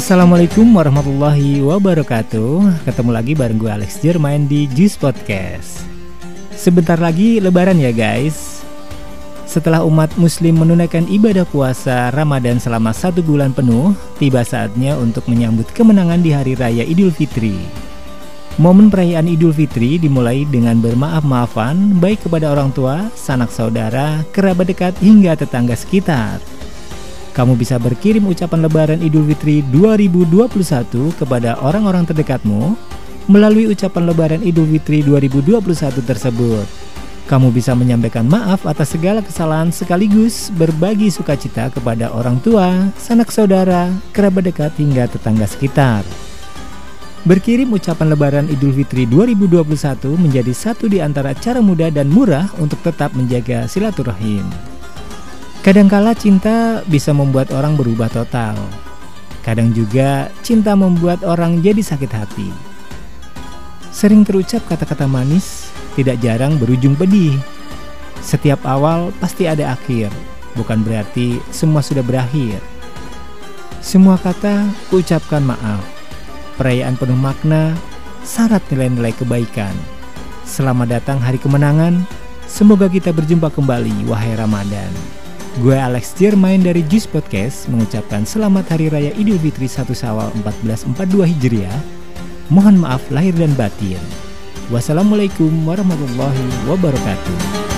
Assalamualaikum warahmatullahi wabarakatuh. Ketemu lagi bareng gue Alex Jermain di Juice Podcast. Sebentar lagi lebaran ya guys. Setelah umat muslim menunaikan ibadah puasa Ramadan selama satu bulan penuh Tiba saatnya untuk menyambut kemenangan di Hari Raya Idul Fitri. Momen perayaan Idul Fitri dimulai dengan bermaaf-maafan baik kepada orang tua, sanak saudara, kerabat dekat hingga tetangga sekitar kamu bisa berkirim ucapan lebaran Idul Fitri 2021 kepada orang-orang terdekatmu melalui ucapan lebaran Idul Fitri 2021 tersebut. Kamu bisa menyampaikan maaf atas segala kesalahan sekaligus berbagi sukacita kepada orang tua, sanak saudara, kerabat dekat hingga tetangga sekitar. Berkirim ucapan lebaran Idul Fitri 2021 menjadi satu di antara cara mudah dan murah untuk tetap menjaga silaturahim. Kadangkala cinta bisa membuat orang berubah total. Kadang juga cinta membuat orang jadi sakit hati. Sering terucap kata-kata manis, tidak jarang berujung pedih. Setiap awal pasti ada akhir, bukan berarti semua sudah berakhir. Semua kata ucapkan maaf. Perayaan penuh makna, syarat nilai-nilai kebaikan. Selamat datang hari kemenangan. Semoga kita berjumpa kembali, wahai Ramadan. Gue Alex Jermain dari Juice Podcast mengucapkan selamat Hari Raya Idul Fitri 1 Sawal 1442 Hijriah. Mohon maaf lahir dan batin. Wassalamualaikum warahmatullahi wabarakatuh.